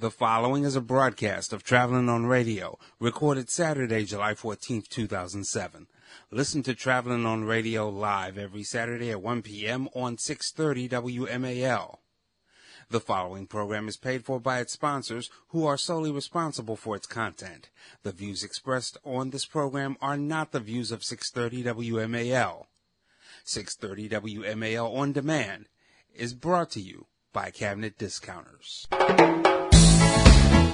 The following is a broadcast of Traveling on Radio, recorded Saturday, July 14th, 2007. Listen to Traveling on Radio live every Saturday at 1 p.m. on 630 WMAL. The following program is paid for by its sponsors, who are solely responsible for its content. The views expressed on this program are not the views of 630 WMAL. 630 WMAL On Demand is brought to you by Cabinet Discounters.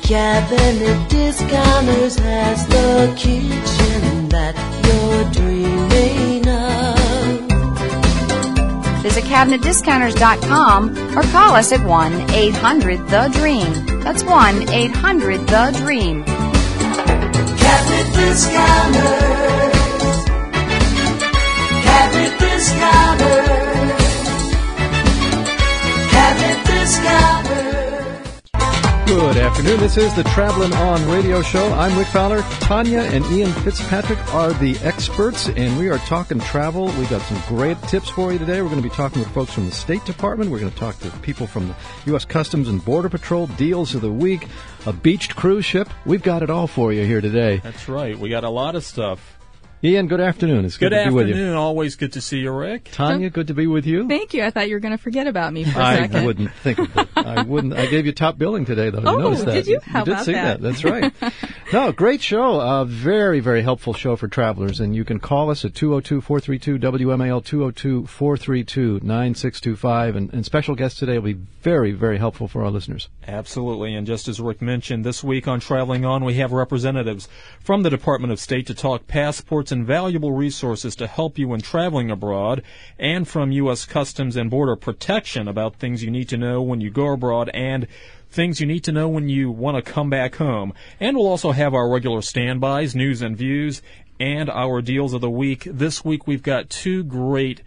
Cabinet Discounters has the kitchen that you're dreaming of. Visit CabinetDiscounters.com or call us at 1 800 The Dream. That's 1 800 The Dream. Cabinet Discounters. Cabinet Discounters. Good afternoon. This is the Traveling On Radio Show. I'm Rick Fowler. Tanya and Ian Fitzpatrick are the experts, and we are talking travel. We've got some great tips for you today. We're going to be talking with folks from the State Department. We're going to talk to people from the U.S. Customs and Border Patrol. Deals of the week, a beached cruise ship. We've got it all for you here today. That's right. We got a lot of stuff. Ian, good afternoon. It's good, Good to be with you. afternoon. Always good to see you, Rick. Tanya, good to be with you. Thank you. I thought you were going to forget about me for a I second. wouldn't think of it. I wouldn't. I gave you top billing today, though. Oh, you noticed that? did you? How did about see that? That's right. no, great show. A very, very helpful show for travelers. And you can call us at 202-432-WMAL, 202-432-9625. And, and special guest today will be very, very helpful for our listeners. Absolutely. And just as Rick mentioned, this week on Traveling On, we have representatives from the Department of State to talk passports and valuable resources to help you when traveling abroad, and from U.S. Customs and Border Protection about things you need to know when you go abroad and things you need to know when you want to come back home. And we'll also have our regular standbys, news and views, and our deals of the week. This week we've got two great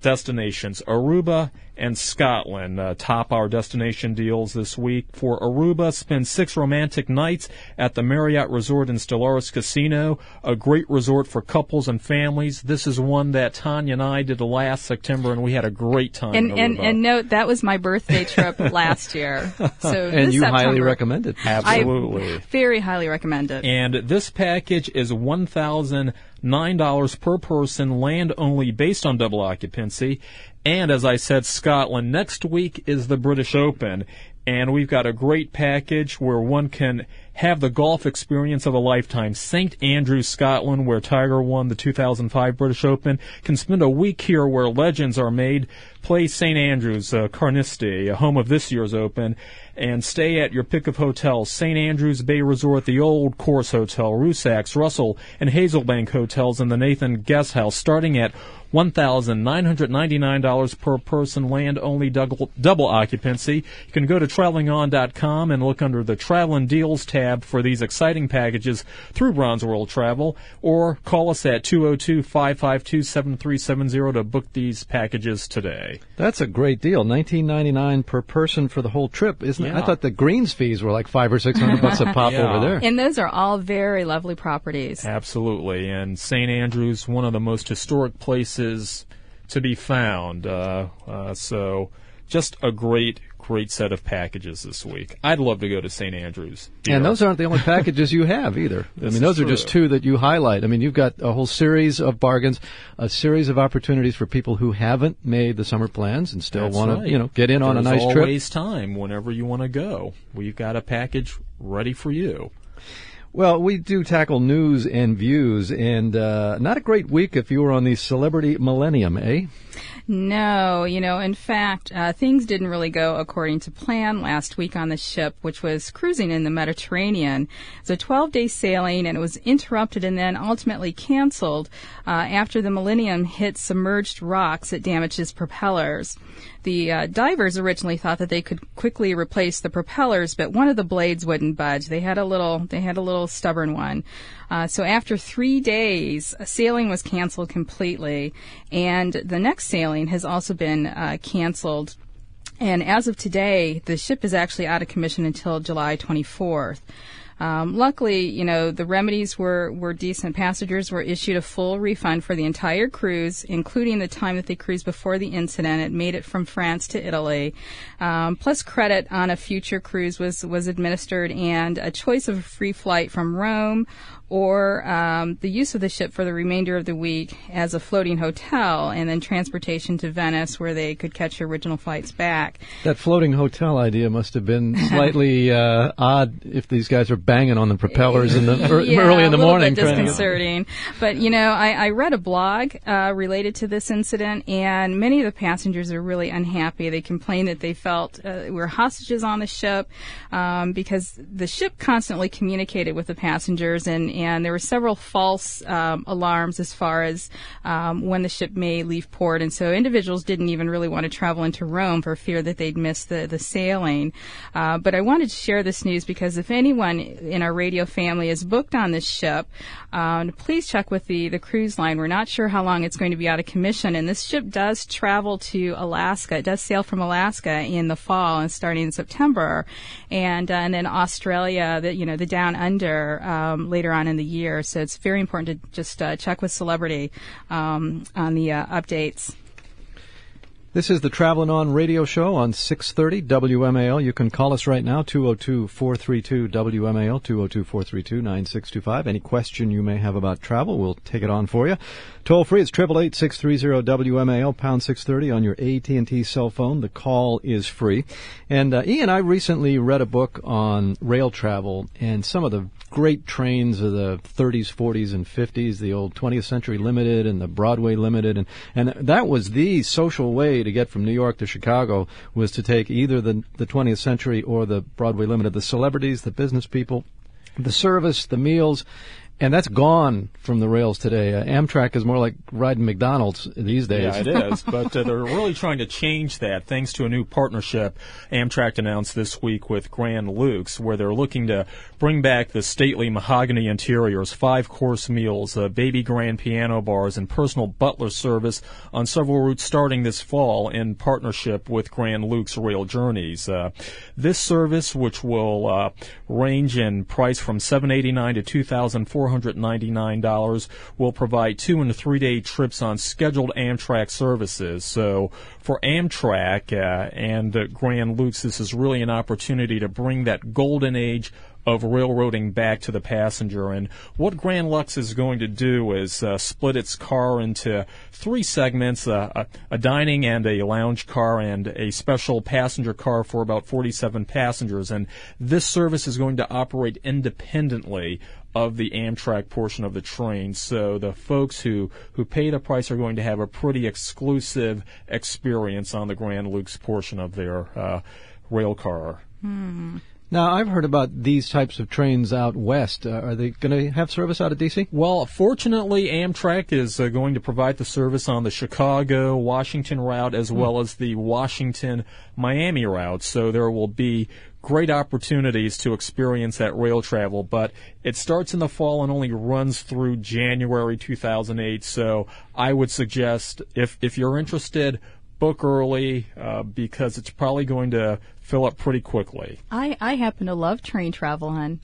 destinations, Aruba and Scotland, uh, top our destination deals this week. For Aruba, spend six romantic nights at the Marriott Resort in Stellaris Casino, a great resort for couples and families. This is one that Tanya and I did last September, and we had a great time. And, in and Aruba. and note that was my birthday trip last year. So And this you highly September, recommend it. Absolutely. Very highly recommend it. And this package is one thousand nine dollars per person, land only, based on double occupancy. And as I said, Scotland. Next week is the British Open, and we've got a great package where one can have the golf experience of a lifetime. St Andrews, Scotland, where Tiger won the 2005 British Open, can spend a week here where legends are made. Play St Andrews, uh, Carnoustie, a home of this year's Open, and stay at your pick of hotels. St Andrews Bay Resort, the Old Course Hotel, Rusacks, Russell, and Hazelbank Hotels, and the Nathan Guest House, starting at $1,999 per person, land only double, double occupancy. You can go to travelingon.com and look under the Travel and Deals tab for these exciting packages through Bronze World Travel, or call us at 202-552-7370 to book these packages today. That's a great deal. Nineteen ninety nine per person for the whole trip, isn't it? I thought the greens fees were like five or six hundred bucks a pop Yeah. over there. And those are all very lovely properties. Absolutely. And St. Andrews, one of the most historic places to be found. Uh, uh, so just a great, great set of packages this week. I'd love to go to St. Andrews. And those aren't the only packages you have either. I mean, those is are just two that you highlight. I mean, you've got a whole series of bargains, a series of opportunities for people who haven't made the summer plans and still want right. to, you know, get in on a There's nice trip. always time whenever you want to go. We've got a package ready for you. Well, we do tackle news and views, and uh, not a great week if you were on the Celebrity Millennium, eh? No, you know, in fact, uh, things didn't really go according to plan last week on the ship, which was cruising in the Mediterranean. It was a 12 day sailing and it was interrupted and then ultimately canceled uh, after the Millennium hit submerged rocks that damaged its propellers. The uh, divers originally thought that they could quickly replace the propellers, but one of the blades wouldn't budge. They had a little, they had a little stubborn one. Uh, so after three days, sailing was canceled completely, and the next sailing has also been uh, canceled. And as of today, the ship is actually out of commission until July 24th. Um, luckily, you know, the remedies were, were decent. Passengers were issued a full refund for the entire cruise, including the time that they cruised before the incident. It made it from France to Italy. Um, plus, credit on a future cruise was, was administered, and a choice of a free flight from Rome or um, the use of the ship for the remainder of the week as a floating hotel, and then transportation to Venice, where they could catch original flights back. That floating hotel idea must have been slightly uh, odd if these guys are banging on the propellers in the er, yeah, early in the morning. Bit disconcerting, but you know, I, I read a blog uh, related to this incident, and many of the passengers are really unhappy. They complained that they felt uh, were hostages on the ship um, because the ship constantly communicated with the passengers, and and there were several false um, alarms as far as um, when the ship may leave port, and so individuals didn't even really want to travel into Rome for fear that they'd miss the the sailing. Uh, but I wanted to share this news because if anyone in our radio family is booked on this ship, um, please check with the the cruise line. We're not sure how long it's going to be out of commission, and this ship does travel to Alaska. It does sail from Alaska in the fall and starting in September, and uh, and then Australia, the you know the down under um, later on in the year. So it's very important to just uh, check with Celebrity um, on the uh, updates. This is the Traveling On radio show on 630 WMAL. You can call us right now, 202-432 WMAL, 202-432-9625. Any question you may have about travel, we'll take it on for you. Toll free, it's 888-630 WMAL, pound 630 on your AT&T cell phone. The call is free. And uh, Ian, I recently read a book on rail travel and some of the great trains of the 30s, 40s, and 50s, the old 20th Century Limited and the Broadway Limited, and and that was the social way to get from New York to Chicago was to take either the the 20th Century or the Broadway Limited. The celebrities, the business people, the service, the meals. And that's gone from the rails today. Uh, Amtrak is more like riding McDonald's these days. Yeah, it is. but uh, they're really trying to change that thanks to a new partnership Amtrak announced this week with Grand Lux, where they're looking to bring back the stately mahogany interiors, five course meals, uh, baby grand piano bars, and personal butler service on several routes starting this fall in partnership with Grand Lux Rail Journeys. Uh, this service, which will uh, range in price from 789 to $2,499, will provide two and three day trips on scheduled Amtrak services. So for Amtrak uh, and uh, Grand Lux, this is really an opportunity to bring that golden age of railroading back to the passenger. And what Grand Lux is going to do is uh, split its car into three segments uh, a, a dining and a lounge car and a special passenger car for about 47 passengers. And this service is going to operate independently of the Amtrak portion of the train. So the folks who, who pay the price are going to have a pretty exclusive experience on the Grand Lux portion of their uh, rail car. Now, I've heard about these types of trains out west. Uh, are they going to have service out of D.C.? Well, fortunately, Amtrak is uh, going to provide the service on the Chicago Washington route as well as the Washington Miami route. So there will be great opportunities to experience that rail travel, but it starts in the fall and only runs through January 2008. So I would suggest if if you're interested, book early uh, because it's probably going to fill up pretty quickly. I, I happen to love train travel, hon.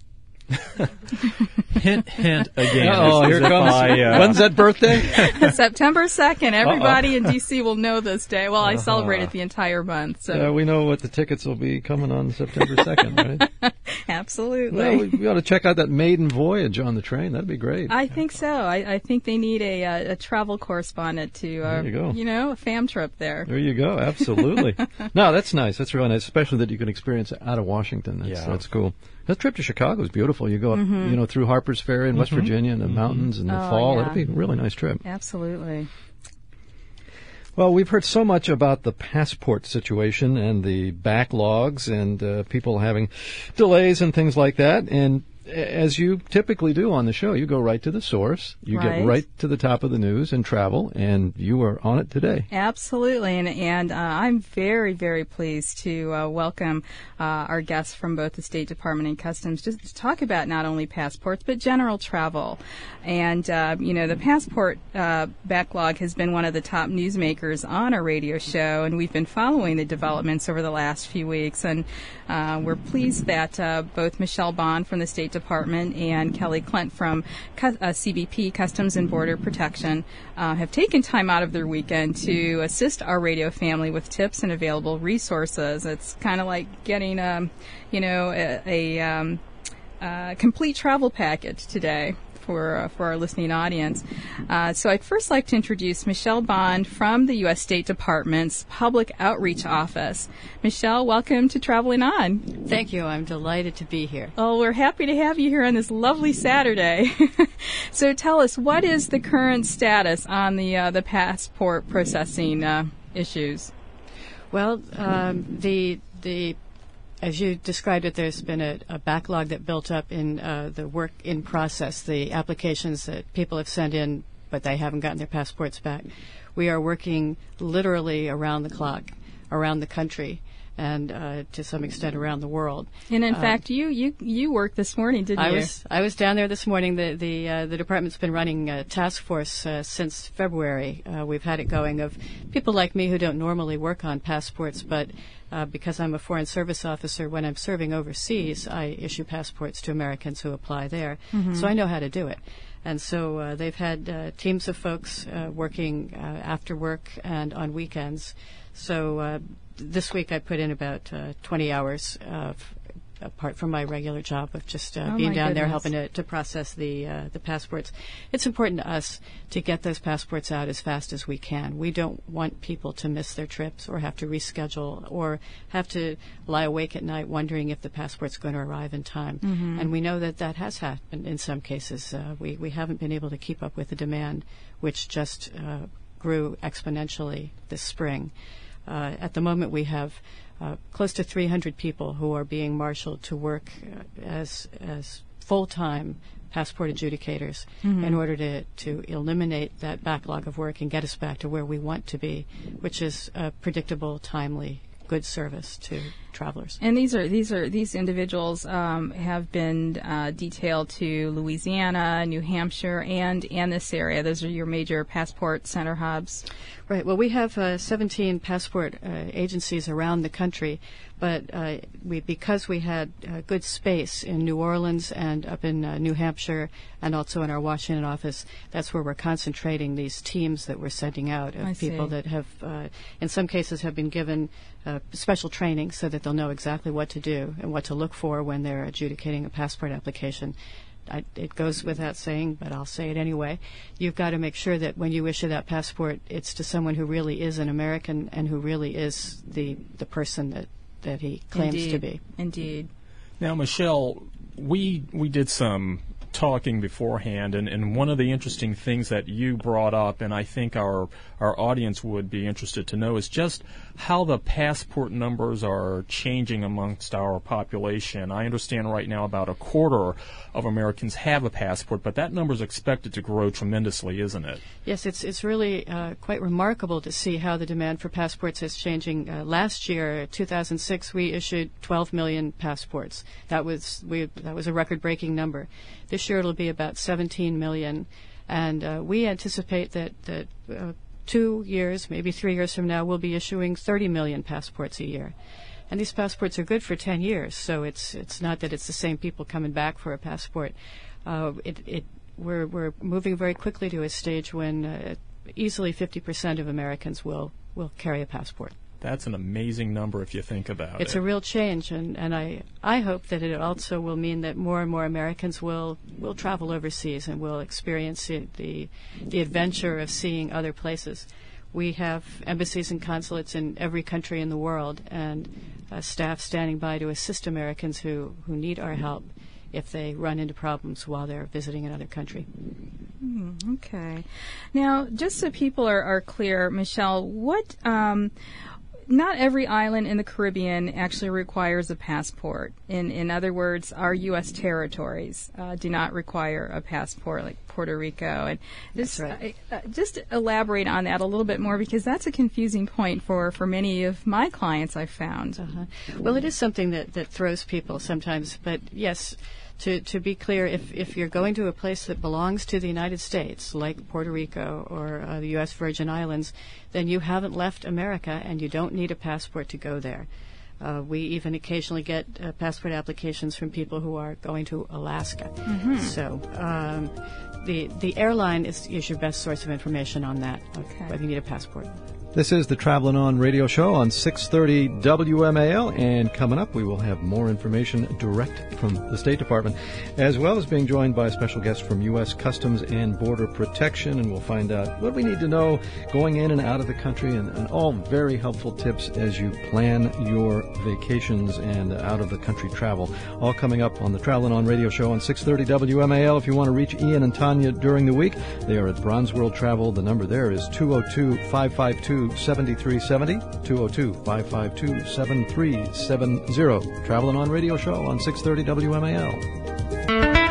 Hint, hint again. Oh, here here is comes. I, uh, When's that birthday? September 2nd. Everybody in D.C. will know this day. Well, I celebrate it the entire month, so uh, we know what the tickets will be coming on September 2nd, right? absolutely. well, we, we ought to check out that maiden voyage on the train. That'd be great. I think so. I, I think they need a, uh, a travel correspondent to, uh, There you go. know, a fam trip there. There you go. Absolutely. no, that's nice. That's really nice, especially that you can experience it out of Washington. That's, Yeah. that's cool. That trip to Chicago is beautiful. You go up, mm-hmm. you know, through Harper's Ferry in West mm-hmm. Virginia and the mm-hmm. mountains in the Oh, fall. yeah. That'd be a really nice trip. Absolutely. Well, we've heard so much about the passport situation and the backlogs and uh, people having delays and things like that. And as you typically do on the show, you go right to the source. You Right. get right to the top of the news and travel, and you are on it today. Absolutely, and and uh, I'm very very pleased to uh, welcome uh, our guests from both the State Department and Customs just to talk about not only passports but general travel. And uh, you know the passport uh, backlog has been one of the top newsmakers on our radio show, and we've been following the developments over the last few weeks. And uh, we're pleased that uh, both Michelle Bond from the State Department and Kelly Clint from uh, CBP, Customs and Border Protection, uh, have taken time out of their weekend to assist our radio family with tips and available resources. It's kind of like getting, um, you know, a, a um, uh, complete travel package today for uh, for our listening audience. Uh, so I'd first like to introduce Michelle Bond from the U.S. State Department's Public Outreach Office. Michelle, welcome to Traveling On. Thank you. I'm delighted to be here. Well, we're happy to have you here on this lovely Saturday. so tell us, what is the current status on the uh, the passport processing uh, issues? Well, um, the the as you described it, there's been a, a backlog that built up in uh, the work in process, the applications that people have sent in, but they haven't gotten their passports back. We are working literally around the clock, around the country, and uh, to some extent around the world. And in uh, fact, you, you you worked this morning, didn't I you? was I was down there this morning. The the uh, the department's been running a task force uh, since February. Uh, we've had it going of people like me who don't normally work on passports, but uh, because I'm a foreign service officer, when I'm serving overseas, I issue passports to Americans who apply there. Mm-hmm. So I know how to do it. And so uh, they've had uh, teams of folks uh, working uh, after work and on weekends. So uh, this week I put in about 20 hours of apart from my regular job of just uh, oh being down goodness. there helping to, to process the uh, the passports. It's important to us to get those passports out as fast as we can. We don't want people to miss their trips or have to reschedule or have to lie awake at night wondering if the passport's going to arrive in time. Mm-hmm. And we know that that has happened in some cases. Uh, we we haven't been able to keep up with the demand, which just uh, grew exponentially this spring. Uh, at the moment, we have uh, close to 300 people who are being marshaled to work uh, as as full-time passport adjudicators mm-hmm. in order to, to eliminate that backlog of work and get us back to where we want to be, which is a predictable, timely, good service to travelers. And these are these are these individuals um, have been uh, detailed to Louisiana, New Hampshire, and and this area. Those are your major passport center hubs. Right. Well, we have uh, 17 passport uh, agencies around the country, but uh, we because we had uh, good space in New Orleans and up in uh, New Hampshire, and also in our Washington office, that's where we're concentrating these teams that we're sending out of I people see. that have, uh, in some cases, have been given Uh, special training so that they'll know exactly what to do and what to look for when they're adjudicating a passport application. I, it goes without saying, but I'll say it anyway. You've got to make sure that when you issue that passport, it's to someone who really is an American and who really is the the person that that he claims Indeed. to be. Indeed. Now, Michelle, we we did some talking beforehand, and, and one of the interesting things that you brought up, and I think our our audience would be interested to know, is just how the passport numbers are changing amongst our population. I understand right now about a quarter of Americans have a passport, but that number is expected to grow tremendously, isn't it? Yes, it's it's really uh, quite remarkable to see how the demand for passports is changing. Uh, last year, 2006, we issued 12 million passports. That was we that was a record-breaking number. This year, it'll be about 17 million, and uh, we anticipate that that uh, two years, maybe three years from now, we'll be issuing 30 million passports a year. And these passports are good for 10 years, so it's it's not that it's the same people coming back for a passport. Uh, it, it we're we're moving very quickly to a stage when uh, easily 50% of Americans will will carry a passport. That's an amazing number if you think about It's it. It's a real change, and, and I, I hope that it also will mean that more and more Americans will, will travel overseas and will experience it, the, the adventure of seeing other places. We have embassies and consulates in every country in the world, and uh, staff standing by to assist Americans who, who need our help if they run into problems while they're visiting another country. Mm, okay. Now, just so people are, are clear, Michelle, what um, not every island in the Caribbean actually requires a passport. In in other words, our U.S. territories uh, do not require a passport, like Puerto Rico. And just right. uh, just elaborate on that a little bit more because that's a confusing point for for many of my clients. I've found. Uh-huh. Well, it is something that that throws people sometimes, but yes. To, to be clear, if, if you're going to a place that belongs to the United States, like Puerto Rico or uh, the U.S. Virgin Islands, then you haven't left America and you don't need a passport to go there. Uh, we even occasionally get uh, passport applications from people who are going to Alaska. So um, the the airline is, is your best source of information on that, Okay. whether you need a passport. This is the Traveling On radio show on 630 WMAL, and coming up, we will have more information direct from the State Department, as well as being joined by a special guest from U.S. Customs and Border Protection, and we'll find out what we need to know going in and out of the country, and, and all very helpful tips as you plan your vacations and out of the country travel. All coming up on the Traveling On radio show on 630 WMAL. If you want to reach Ian and Tanya during the week, they are at Bronze World Travel. The number there is 202 552 7370. 202 552 7370. Traveling on Radio Show on 630 WMAL.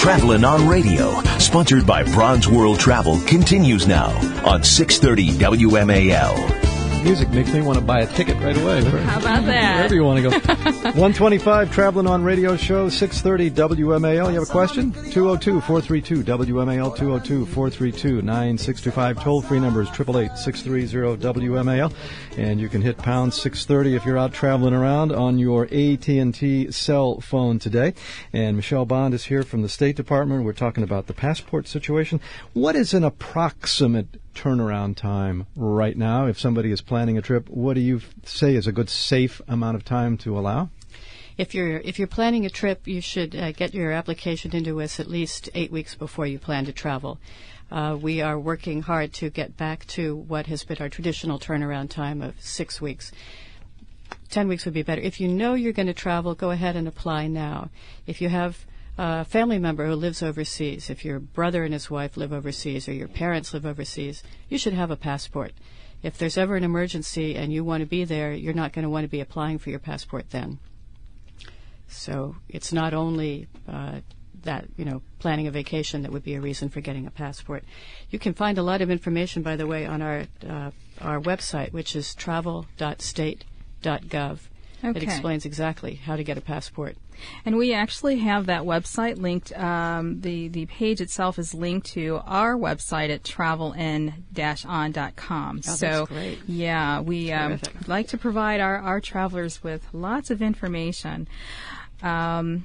Traveling on Radio, sponsored by Bronze World Travel, continues now on 630 WMAL. Music makes me want to buy a ticket right away. How about that? Wherever you want to go. 125 Traveling on Radio Show, 630 WMAL. You have a question? 202 432 WMAL, 202 432 9625. Toll free number is 888 630 WMAL. And you can hit pound 630 if you're out traveling around on your AT&T cell phone today. And Michelle Bond is here from the State Department. We're talking about the passport situation. What is an approximate turnaround time right now if somebody is planning a trip? What do you say is a good safe amount of time to allow? If you're if you're planning a trip, you should uh, get your application into us at least eight weeks before you plan to travel. Uh, we are working hard to get back to what has been our traditional turnaround time of six weeks. Ten weeks would be better. If you know you're going to travel, go ahead and apply now. If you have a family member who lives overseas, if your brother and his wife live overseas, or your parents live overseas, you should have a passport. If there's ever an emergency and you want to be there, you're not going to want to be applying for your passport then. So it's not only uh, that you know planning a vacation that would be a reason for getting a passport. You can find a lot of information, by the way, on our uh, our website, which is travel.state.gov. It explains exactly how to get a passport. And we actually have that website linked. Um, the the page itself is linked to our website at traveln-on.com. Oh, so yeah, we um, like to provide our our travelers with lots of information. Um,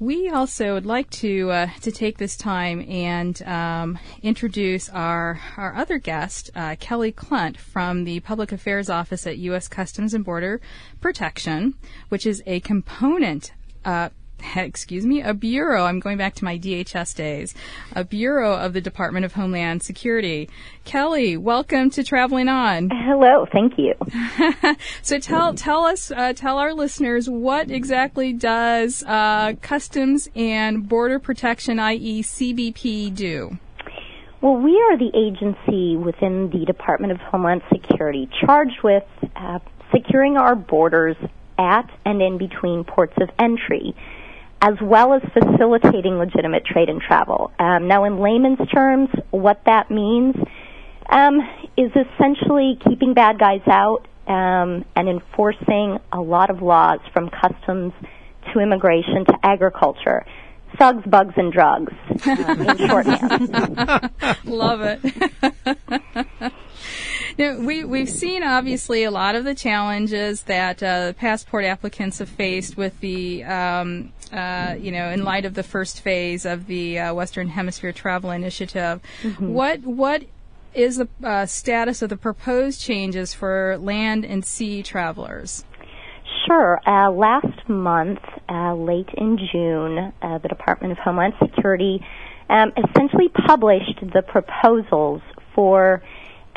we also would like to uh, to take this time and um, introduce our our other guest, uh, Kelly Clunt from the Public Affairs Office at U.S. Customs and Border Protection, which is a component. Uh, excuse me, a bureau. I'm going back to my DHS days. A bureau of the Department of Homeland Security. Kelly, welcome to Traveling On. Hello, thank you. So tell tell us uh, tell our listeners what exactly does uh, Customs and Border Protection, i.e., CBP, do? Well, we are the agency within the Department of Homeland Security charged with uh, securing our borders at and in between ports of entry, as well as facilitating legitimate trade and travel. Um, now, in layman's terms, what that means um, is essentially keeping bad guys out um, and enforcing a lot of laws from customs to immigration to agriculture. Thugs, bugs, and drugs, um, in shorthand. Love it. now, we, we've seen obviously a lot of the challenges that uh, passport applicants have faced with the, um, uh, you know, in light of the first phase of the uh, Western Hemisphere Travel Initiative. What what is the uh, status of the proposed changes for land and sea travelers? Sure. Uh, last month, uh, late in June, uh, the Department of Homeland Security um, essentially published the proposals for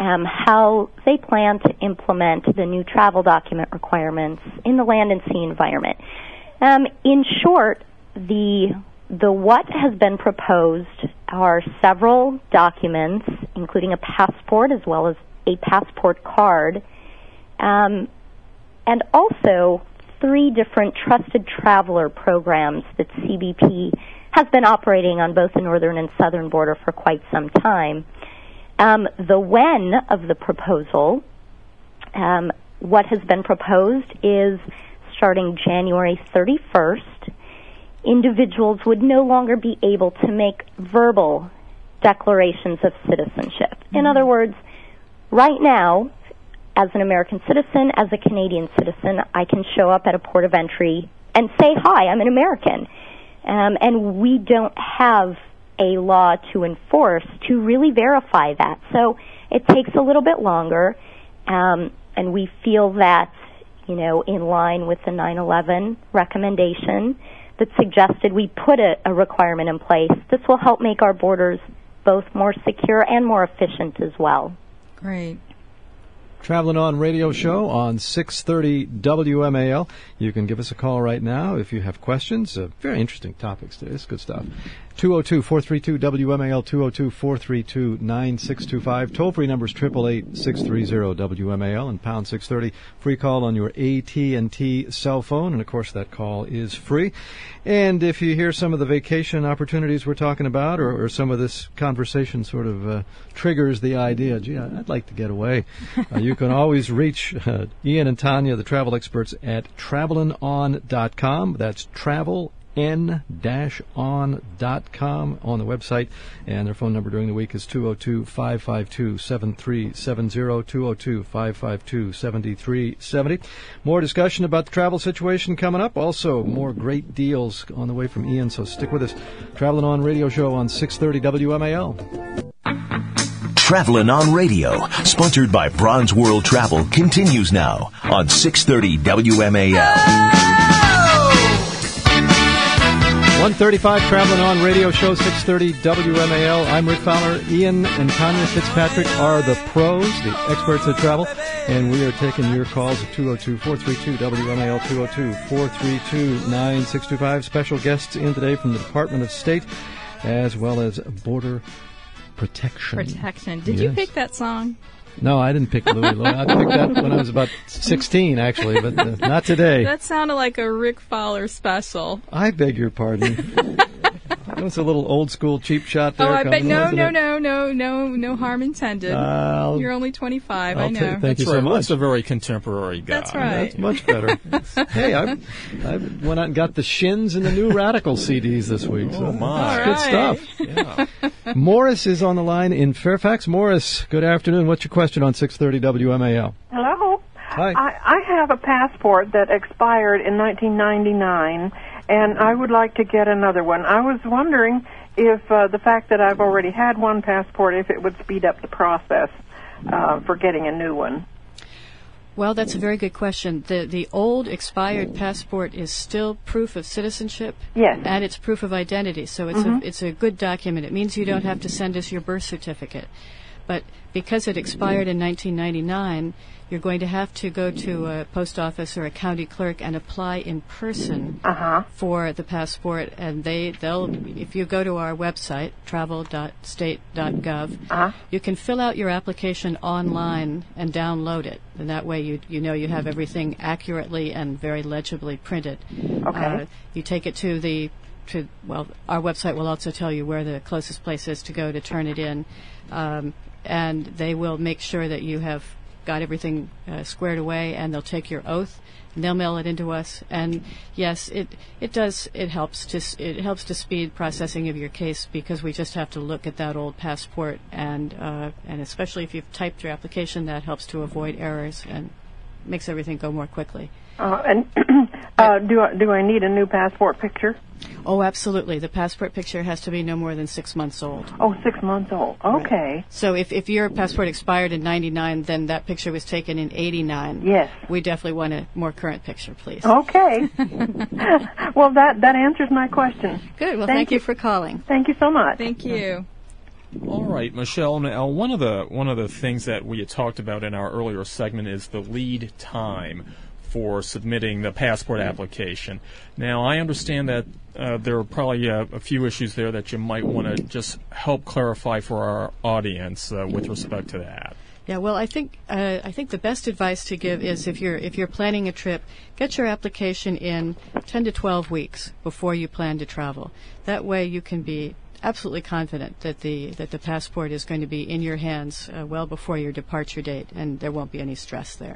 um, how they plan to implement the new travel document requirements in the land and sea environment. Um, in short, the the what has been proposed are several documents, including a passport as well as a passport card, um, and also three different trusted traveler programs that CBP has been operating on both the northern and southern border for quite some time. Um, the when of the proposal, um, what has been proposed is starting January 31st, individuals would no longer be able to make verbal declarations of citizenship. In other words, right now, as an American citizen, as a Canadian citizen, I can show up at a port of entry and say, "Hi, I'm an American," um, and we don't have a law to enforce to really verify that. So it takes a little bit longer, um, and we feel that you know, in line with the 9/11 recommendation that suggested we put a, a requirement in place. This will help make our borders both more secure and more efficient as well. Great. Traveling on Radio Show on 630 WMAL. You can give us a call right now if you have questions. Uh, very interesting topics today. It's good stuff. 202-432-WMAL, 202-432-9625. Toll-free numbers 888-630-WMAL and pound 630. Free call on your AT&T cell phone, and of course that call is free. And if you hear some of the vacation opportunities we're talking about, or, or some of this conversation sort of uh, triggers the idea, gee, I'd like to get away, uh, you can always reach uh, Ian and Tanya, the travel experts, at travelingon.com. That's travel n-on.com on the website. And their phone number during the week is 202-552-7370, 202-552-7370. More discussion about the travel situation coming up. Also, more great deals on the way from Ian, so stick with us. Traveling on Radio Show on 630 WMAL. Traveling on Radio, sponsored by Bronze World Travel, continues now on 630 WMAL. 135 traveling on radio show 630 WMAL. I'm Rick Fowler. Ian and Tanya Fitzpatrick are the pros, the experts at travel, and we are taking your calls at 202-432 WMAL 202-432-9625. Special guests in today from the Department of State as well as Border Protection. Protection. Did you pick that song? No, I didn't pick Louis Lloyd. I picked that when I was about 16, actually, but uh, not today. That sounded like a Rick Fowler special. I beg your pardon. That was a little old school cheap shot there. oh, I bet no, no, no, no, no, no harm intended. I'll- You're only 25. I I'll know. ta- thank That's you so much. That's a very contemporary guy. That's right. That's much better. hey, I, I went out and got the Shins and the New Radical CDs this week. So Oh, my. that's good stuff. Yeah. Morris is on the line in Fairfax. Morris, good afternoon. What's your question on 630 WMAL? Hello. Hi. I, I have a passport that expired in 1999, and I would like to get another one. I was wondering if uh, the fact that I've already had one passport, if it would speed up the process uh, for getting a new one. Well, that's a very good question. The the old expired passport is still proof of citizenship. Yes. And it's proof of identity, so it's a it's a good document. It means you don't have to send us your birth certificate. But because it expired in 1999, you're going to have to go to a post office or a county clerk and apply in person Uh-huh. for the passport. And they they'll if you go to our website travel.state.gov, Uh-huh. you can fill out your application online and download it. And that way you you know you have everything accurately and very legibly printed. Okay. Uh, you take it to the to well, our website will also tell you where the closest place is to go to turn it in, um, and they will make sure that you have got everything uh, squared away, and they'll take your oath. And they'll mail it into us, and yes, it it does it helps to it helps to speed processing of your case because we just have to look at that old passport, and uh, and especially if you've typed your application, that helps to avoid errors and makes everything go more quickly. Uh, and uh, do I, do I need a new passport picture? Oh, absolutely. The passport picture has to be no more than six months old. Oh, six months old. Okay. So if, if your passport expired in 99, then that picture was taken in 89. Yes. We definitely want a more current picture, please. Okay. well, that that answers my question. Good. Well, Thank thank, you. you. for calling. Thank you so much. Thank you. All right, Michelle. Now, one of the one of the things that we had talked about in our earlier segment is the lead time for submitting the passport application. Now, I understand that uh, there are probably uh, a few issues there that you might want to just help clarify for our audience uh, with respect to that. Yeah, well, I think uh, I think the best advice to give is if you're if you're planning a trip, get your application in 10 to 12 weeks before you plan to travel. That way, you can be absolutely confident that the that the passport is going to be in your hands uh, well before your departure date, and there won't be any stress there.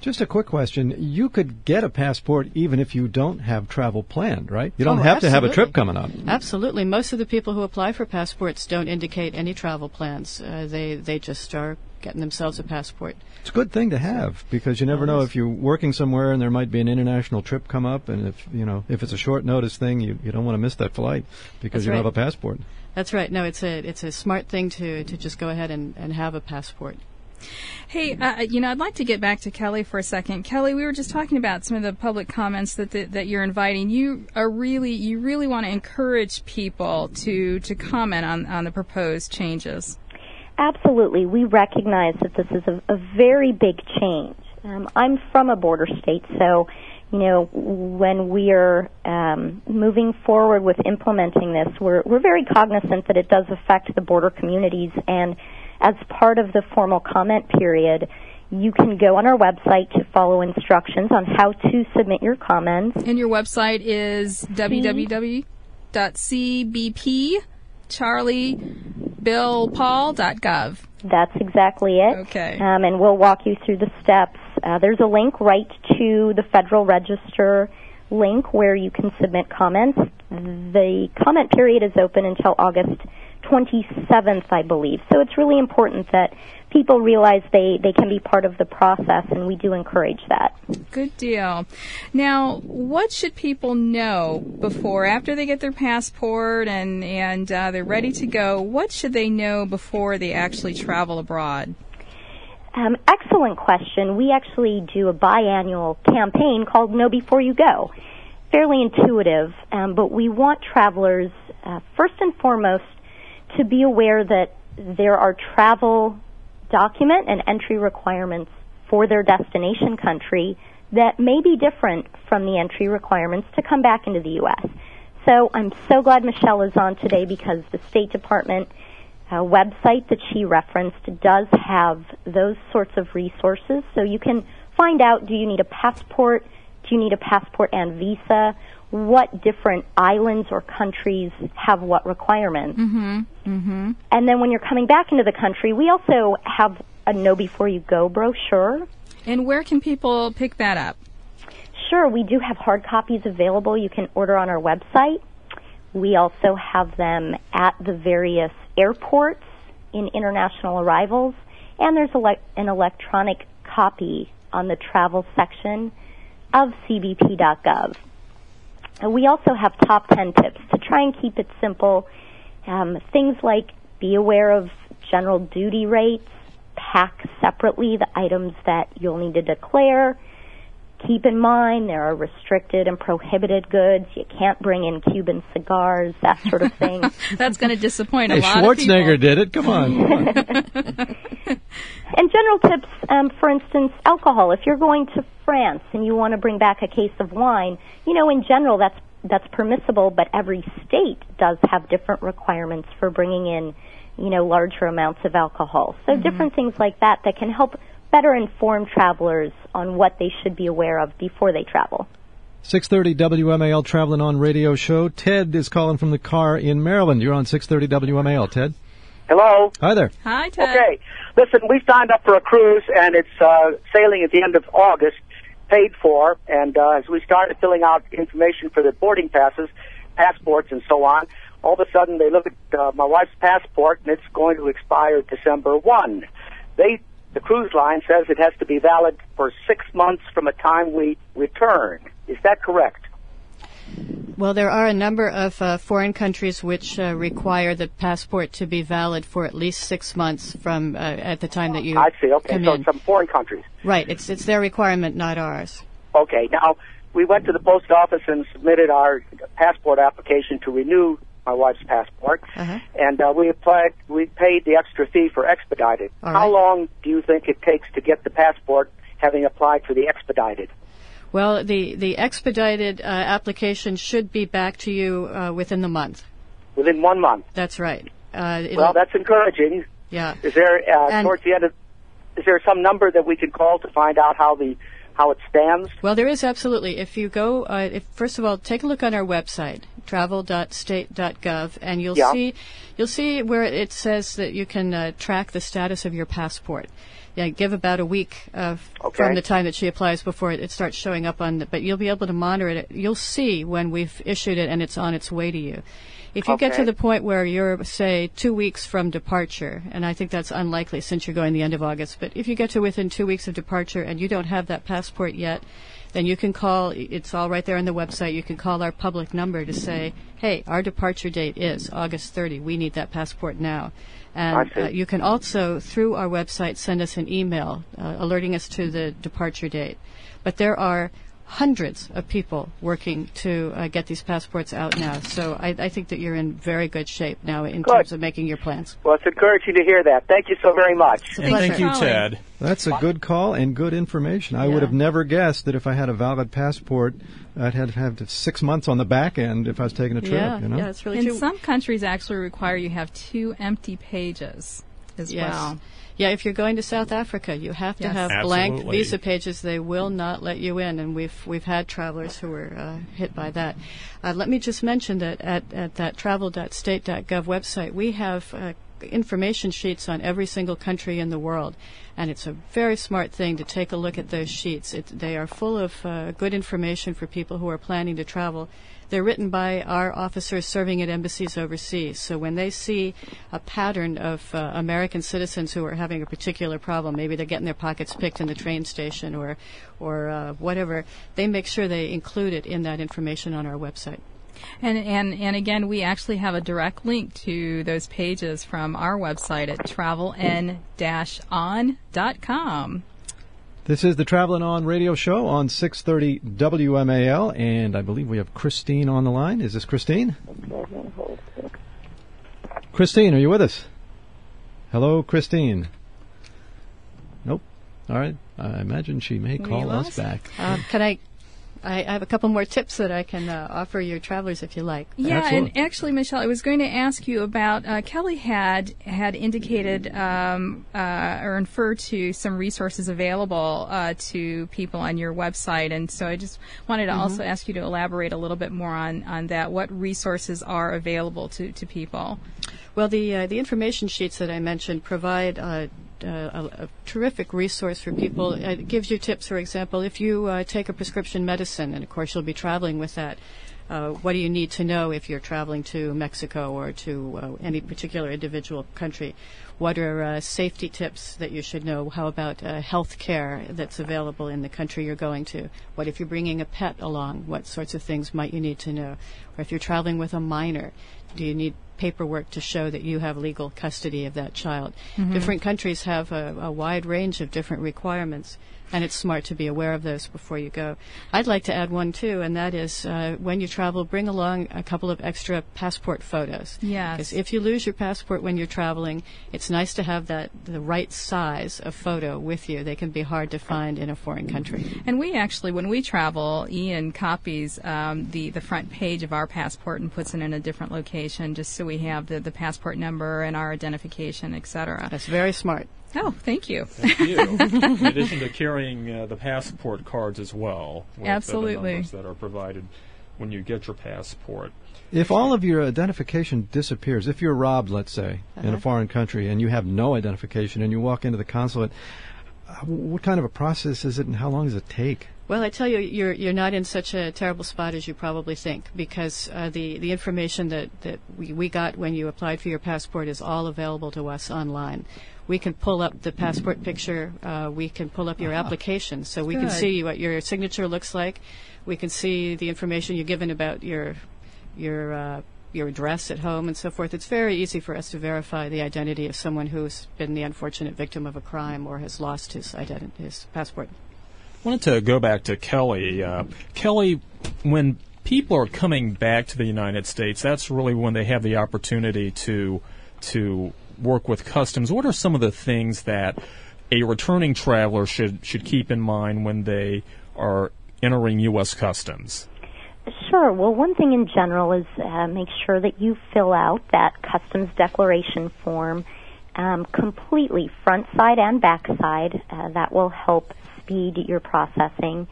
Just a quick question. You could get a passport even if you don't have travel planned, right? You don't Oh, have to have a trip coming up. Absolutely, most of the people who apply for passports don't indicate any travel plans. Uh, they they just are getting themselves a passport. It's a good thing to have because you never know if you're working somewhere and there might be an international trip come up, and if you know if it's a short notice thing, you, you don't want to miss that flight because That's you don't right. have a passport. That's right. No, it's a it's a smart thing to to just go ahead and, and have a passport. Hey, uh, you know, I'd like to get back to Kelly for a second. Kelly, we were just talking about some of the public comments that the, that you're inviting. You are really, you really want to encourage people to to comment on on the proposed changes. Absolutely. We recognize that this is a, a very big change. Um, I'm from a border state, so, you know, when we are um, moving forward with implementing this, we're, we're very cognizant that it does affect the border communities. And as part of the formal comment period, you can go on our website to follow instructions on how to submit your comments. And your website is www.cbpcharliebillpaul.gov. That's exactly it. Okay. Um, and we'll walk you through the steps. Uh, there's a link right to the Federal Register link where you can submit comments. The comment period is open until August 27th, I believe. So it's really important that people realize they, they can be part of the process, and we do encourage that. Good deal. Now, what should people know before, after they get their passport and and uh, they're ready to go? What should they know before they actually travel abroad? Um, excellent question. We actually do a biannual campaign called Know Before You Go. Fairly intuitive, um, but we want travelers, uh, first and foremost, to be aware that there are travel document and entry requirements for their destination country that may be different from the entry requirements to come back into the U.S. So I'm so glad Michelle is on today because the State Department uh, website that she referenced does have those sorts of resources. So you can find out do you need a passport? Do you need a passport and visa? What different islands or countries have what requirements? Mm-hmm. Mm-hmm. And then when you're coming back into the country, we also have a Know Before You Go brochure. And where can people pick that up? Sure, we do have hard copies available. You can order on our website. We also have them at the various airports in international arrivals, and there's ele- an electronic copy on the travel section of cbp.gov. We also have top 10 tips to try and keep it simple. Um, things like be aware of general duty rates, pack separately the items that you'll need to declare. Keep in mind there are restricted and prohibited goods. You can't bring in Cuban cigars, that sort of thing. That's going to disappoint Hey, a lot of people. Schwarzenegger did it. Come on. Come on. And general tips, um, for instance, alcohol. If you're going to France and you want to bring back a case of wine, you know, in general, that's that's permissible. But every state does have different requirements for bringing in, you know, larger amounts of alcohol. So different things like that that can help better inform travelers on what they should be aware of before they travel. 630 WMAL Traveling on Radio Show. Ted is calling from the car in Maryland. You're on 630 WMAL, Ted. Hello. Hi there. Hi, Ted. Okay. Listen, we signed up for a cruise, and it's uh, sailing at the end of August, paid for. And uh, as we started filling out information for the boarding passes, passports, and so on, all of a sudden they look at uh, my wife's passport, and it's going to expire December one. They, the cruise line says it has to be valid for six months from a time we return. Is that correct? Well, there are a number of uh, foreign countries which uh, require the passport to be valid for at least six months from uh, at the time that you I see. Okay, come so in. some foreign countries. Right. It's it's their requirement, not ours. Okay, now we went to the post office and submitted our passport application to renew my wife's passport, Uh-huh. and uh, we applied. We paid the extra fee for expedited. All How right. long do you think it takes to get the passport, having applied for the expedited? Well, the the expedited uh, application should be back to you uh, within the month. Within one month. That's right. Uh, Well, that's encouraging. yeah. Is there uh, And- towards the end of? Is there some number that we can call to find out how the how it stands? Well, there is absolutely. If you go, uh, if, first of all, take a look on our website, travel.state.gov, and you'll Yeah. see you'll see where it says that you can uh, track the status of your passport. Yeah, give about a week uh, Okay. from the time that she applies before it, it starts showing up on. The, but you'll be able to monitor it. You'll see when we've issued it and it's on its way to you. If you get to the point where you're, say, two weeks from departure, and I think that's unlikely since you're going the end of August, but if you get to within two weeks of departure and you don't have that passport yet, then you can call, it's all right there on the website, you can call our public number to say, hey, our departure date is August 30. We need that passport now. And uh, you can also, through our website, send us an email uh, alerting us to the departure date. But there are hundreds of people working to uh, get these passports out now. So I, I think that you're in very good shape now in Good. terms of making your plans. Well, it's encouraging to hear that. Thank you so very much. And thank you, Calling. Ted. That's a good call and good information. I Yeah. would have never guessed that if I had a valid passport, I'd have to have six months on the back end if I was taking a trip. yeah, you know? yeah, it's really And true. some countries actually require you have two empty pages as Yes. well. Yeah, if you're going to South Africa, you have to Yes. have blank visa pages. They will not let you in, and we've we've had travelers who were uh, hit by that. Uh, let me just mention that at, at that travel.state.gov website, we have uh, information sheets on every single country in the world. And it's a very smart thing to take a look at those sheets. It, they are full of uh, good information for people who are planning to travel. They're written by our officers serving at embassies overseas. So when they see a pattern of uh, American citizens who are having a particular problem, maybe they're getting their pockets picked in the train station or, or uh, whatever, they make sure they include it in that information on our website. And, and and again, we actually have a direct link to those pages from our website at travelingon.com. This is the Traveling On radio show on 630 WMAL, and I believe we have Christine on the line. Is this Christine? Christine, are you with us? Hello, Christine. Nope. All right. I imagine she may call us back. Um, can I? I I have a couple more tips that I can uh, offer your travelers if you like. Yeah, Absolutely. and actually, Michelle, I was going to ask you about uh, Kelly had had indicated um, uh, or inferred to some resources available uh, to people on your website, and so I just wanted to also ask you to elaborate a little bit more on on that. What resources are available to to people? Well, the uh, the information sheets that I mentioned provide uh, uh, a, a terrific resource for people. It gives you tips, for example, if you uh, take a prescription medicine, and of course you'll be traveling with that. What do you need to know if you're traveling to Mexico or to any particular individual country? What are safety tips that you should know? How about health care that's available in the country you're going to? What if you're bringing a pet along? What sorts of things might you need to know? Or if you're traveling with a minor, do you need paperwork to show that you have legal custody of that child? Mm-hmm. Different countries have a, a wide range of different requirements. And it's smart to be aware of those before you go. I'd like to add one too, and that is uh, when you travel, bring along a couple of extra passport photos. Yes. Because if you lose your passport when you're traveling, it's nice to have that the right size of photo with you. They can be hard to find in a foreign country. And we actually, when we travel, Ian copies um, the the front page of our passport and puts it in a different location, just so we have the, the passport number and our identification, etc. That's very smart. Oh, thank you. Thank you. In addition to carrying uh, the passport cards as well. With, uh, the Absolutely. numbers that are provided when you get your passport. If all of your identification disappears, if you're robbed, let's say, in Uh-huh. a foreign country, and you have no identification, and you walk into the consulate, uh, what kind of a process is it, and how long does it take? Well, I tell you, you're you're not in such a terrible spot as you probably think because uh, the the information that that we, we got when you applied for your passport is all available to us online. We can pull up the passport picture. Uh, we can pull up your application, so we can see what your signature looks like. We can see the information you're given about your your uh, your address at home and so forth. It's very easy for us to verify the identity of someone who's been the unfortunate victim of a crime or has lost his identi- his passport. I wanted to go back to Kelly. Uh, Kelly, when people are coming back to the United States, that's really when they have the opportunity to to work with customs. What are some of the things that a returning traveler should should keep in mind when they are entering U.S. customs? Sure. Well, one thing in general is uh, make sure that you fill out that customs declaration form um, completely, front side and back side. Uh, that will help speed your processing.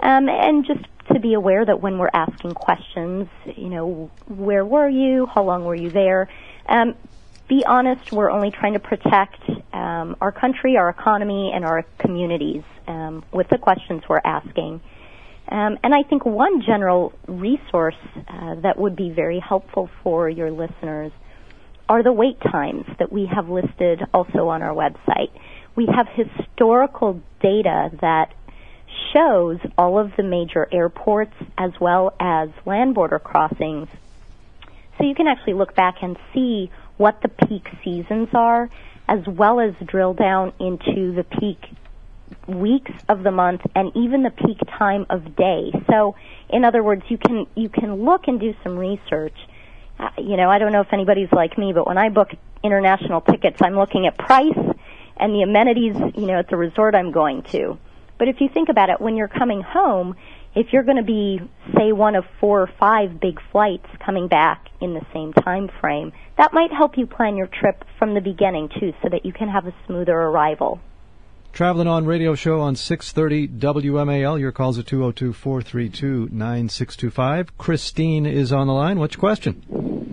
Um, and just to be aware that when we're asking questions, you know, where were you? How long were you there? Um, be honest. We're only trying to protect um, our country, our economy, and our communities um, with the questions we're asking. Um, and I think one general resource uh, that would be very helpful for your listeners are the wait times that we have listed also on our website. We have historical data that shows all of the major airports as well as land border crossings. So you can actually look back and see what the peak seasons are as well as drill down into the peak weeks of the month and even the peak time of day. So in other words, you can you can look and do some research. Uh, you know, I don't know if anybody's like me, but when I book international tickets, I'm looking at price and the amenities, you know, at the resort I'm going to. But if you think about it, when you're coming home, if you're going to be, say, one of four or five big flights coming back in the same time frame, that might help you plan your trip from the beginning too, so that you can have a smoother arrival. Traveling on radio show on 630 WMAL. Your calls are 202 432 9625. Christine is on the line. What's your question?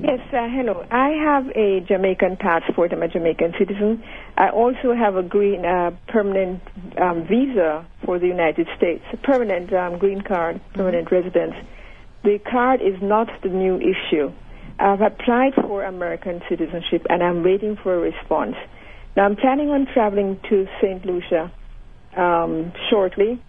Yes, uh, hello. I have a Jamaican passport. I'm a Jamaican citizen. I also have a green uh, permanent um, visa for the United States, a permanent um, green card, permanent residence. The card is not the new issue. I've applied for American citizenship and I'm waiting for a response. Now, I'm planning on traveling to St. Lucia um, shortly.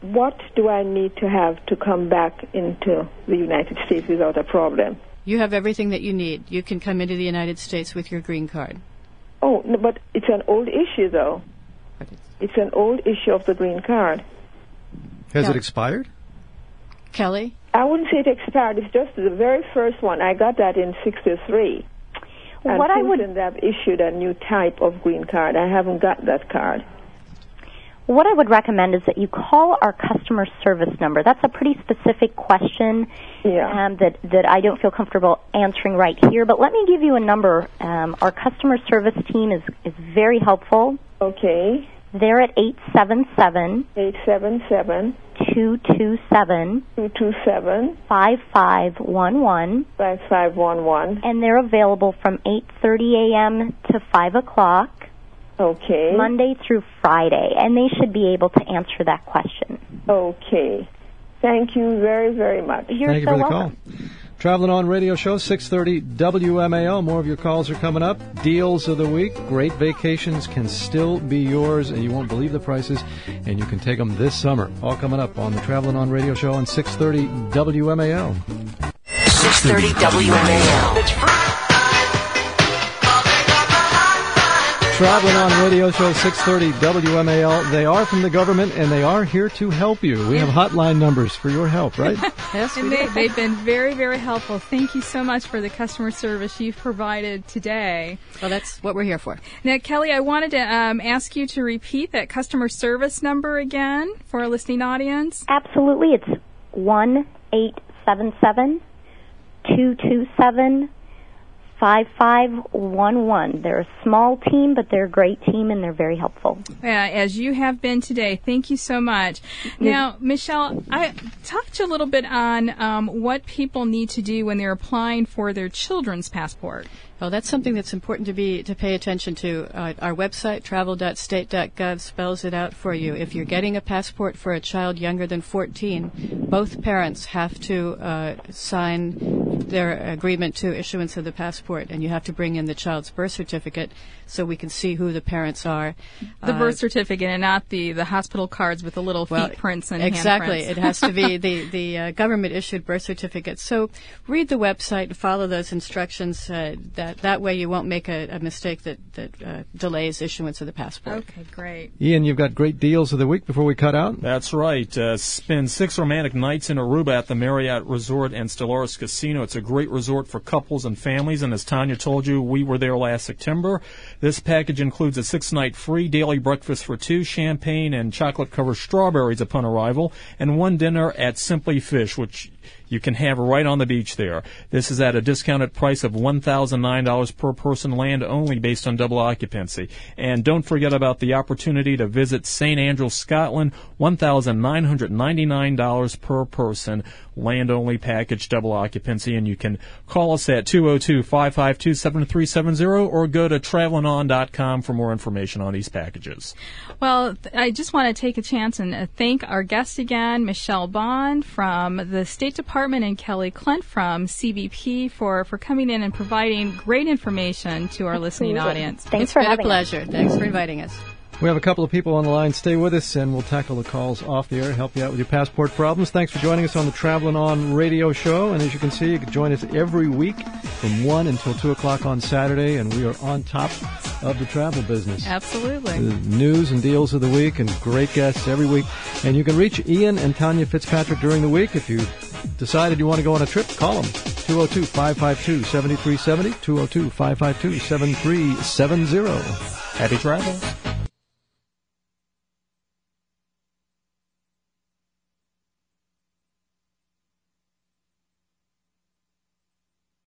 What do I need to have to come back into the United States without a problem? You have everything that you need. You can come into the United States with your green card. Oh, no, but it's an old issue, though. It's an old issue of the green card. Has Yeah. it expired? Kelly? I wouldn't say it expired. It's just the very first one. I got that in 63. And What I would- they've issued a new type of green card. I haven't got that card. What I would recommend is that you call our customer service number. That's a pretty specific question um, that that I don't feel comfortable answering right here. But let me give you a number. Um, our customer service team is is very helpful. Okay. They're at eight seven seven eight seven seven two two seven two two seven five five one one five five one one, and they're available from eight thirty a.m. to five o'clock. Okay. Monday through Friday, and they should be able to answer that question. Okay. Thank you very, very much. You're Thank you so for the welcome. call. Traveling on radio show 630 WMAL. More of your calls are coming up. Deals of the week. Great vacations can still be yours, and you won't believe the prices. And you can take them this summer. All coming up on the Traveling on Radio Show on 630 WMAL. 630 WMAL. Traveling on Radio Show 630 WMAL. They are from the government, and they are here to help you. We have hotline numbers for your help, right? Yes, and they, they've been very, very helpful. Thank you so much for the customer service you've provided today. Well, that's what we're here for. Now, Kelly, I wanted to um, ask you to repeat that customer service number again for our listening audience. Absolutely. It's one eight seven seven two two seven five five one one. They're a small team, but they're a great team and they're very helpful. Uh, as you have been today. Thank you so much. Now, Michelle, I talked a little bit on um, what people need to do when they're applying for their children's passport. Well, that's something that's important to be to pay attention to. Uh, our website, travel.state.gov, spells it out for you. If you're getting a passport for a child younger than 14, both parents have to uh, sign their agreement to issuance of the passport, and you have to bring in the child's birth certificate so we can see who the parents are. The Uh, birth certificate and not the, the hospital cards with the little feet prints and exactly. handprints. It has to be the the uh, government issued birth certificate. So read the website and follow those instructions. Uh, that that way you won't make a, a mistake that that uh, delays issuance of the passport. Okay, great. Ian, you've got great deals of the week before we cut out. That's right. Uh, spend six romantic nights in Aruba at the Marriott Resort and Stellaris Casino. It's a great resort for couples and families, and as Tanya told you, we were there last September. This package includes a six-night free daily breakfast for two, champagne and chocolate-covered strawberries upon arrival, and one dinner at Simply Fish, which you can have right on the beach there. This is at a discounted price of $1,009 per person land only based on double occupancy. And don't forget about the opportunity to visit St. Andrews, Scotland, $1,999 per person land only package double occupancy and you can call us at 202-552-7370 or go to travelingon.com for more information on these packages. Well, I just want to take a chance and uh, thank our guest again, Michelle Bond from the State Department and Kelly Clint from CBP for, for coming in and providing great information to our listening Absolutely. audience. Thanks it's for been a having us. pleasure. Thanks for inviting us. We have a couple of people on the line. Stay with us, and we'll tackle the calls off the air, help you out with your passport problems. Thanks for joining us on the Traveling On radio show. And as you can see, you can join us every week from 1 until 2 o'clock on Saturday, and we are on top of the travel business. Absolutely. The news and deals of the week, and great guests every week. And you can reach Ian and Tanya Fitzpatrick during the week. If you decided you want to go on a trip, call them 202 552 7370, 202 552 7370. Happy travels.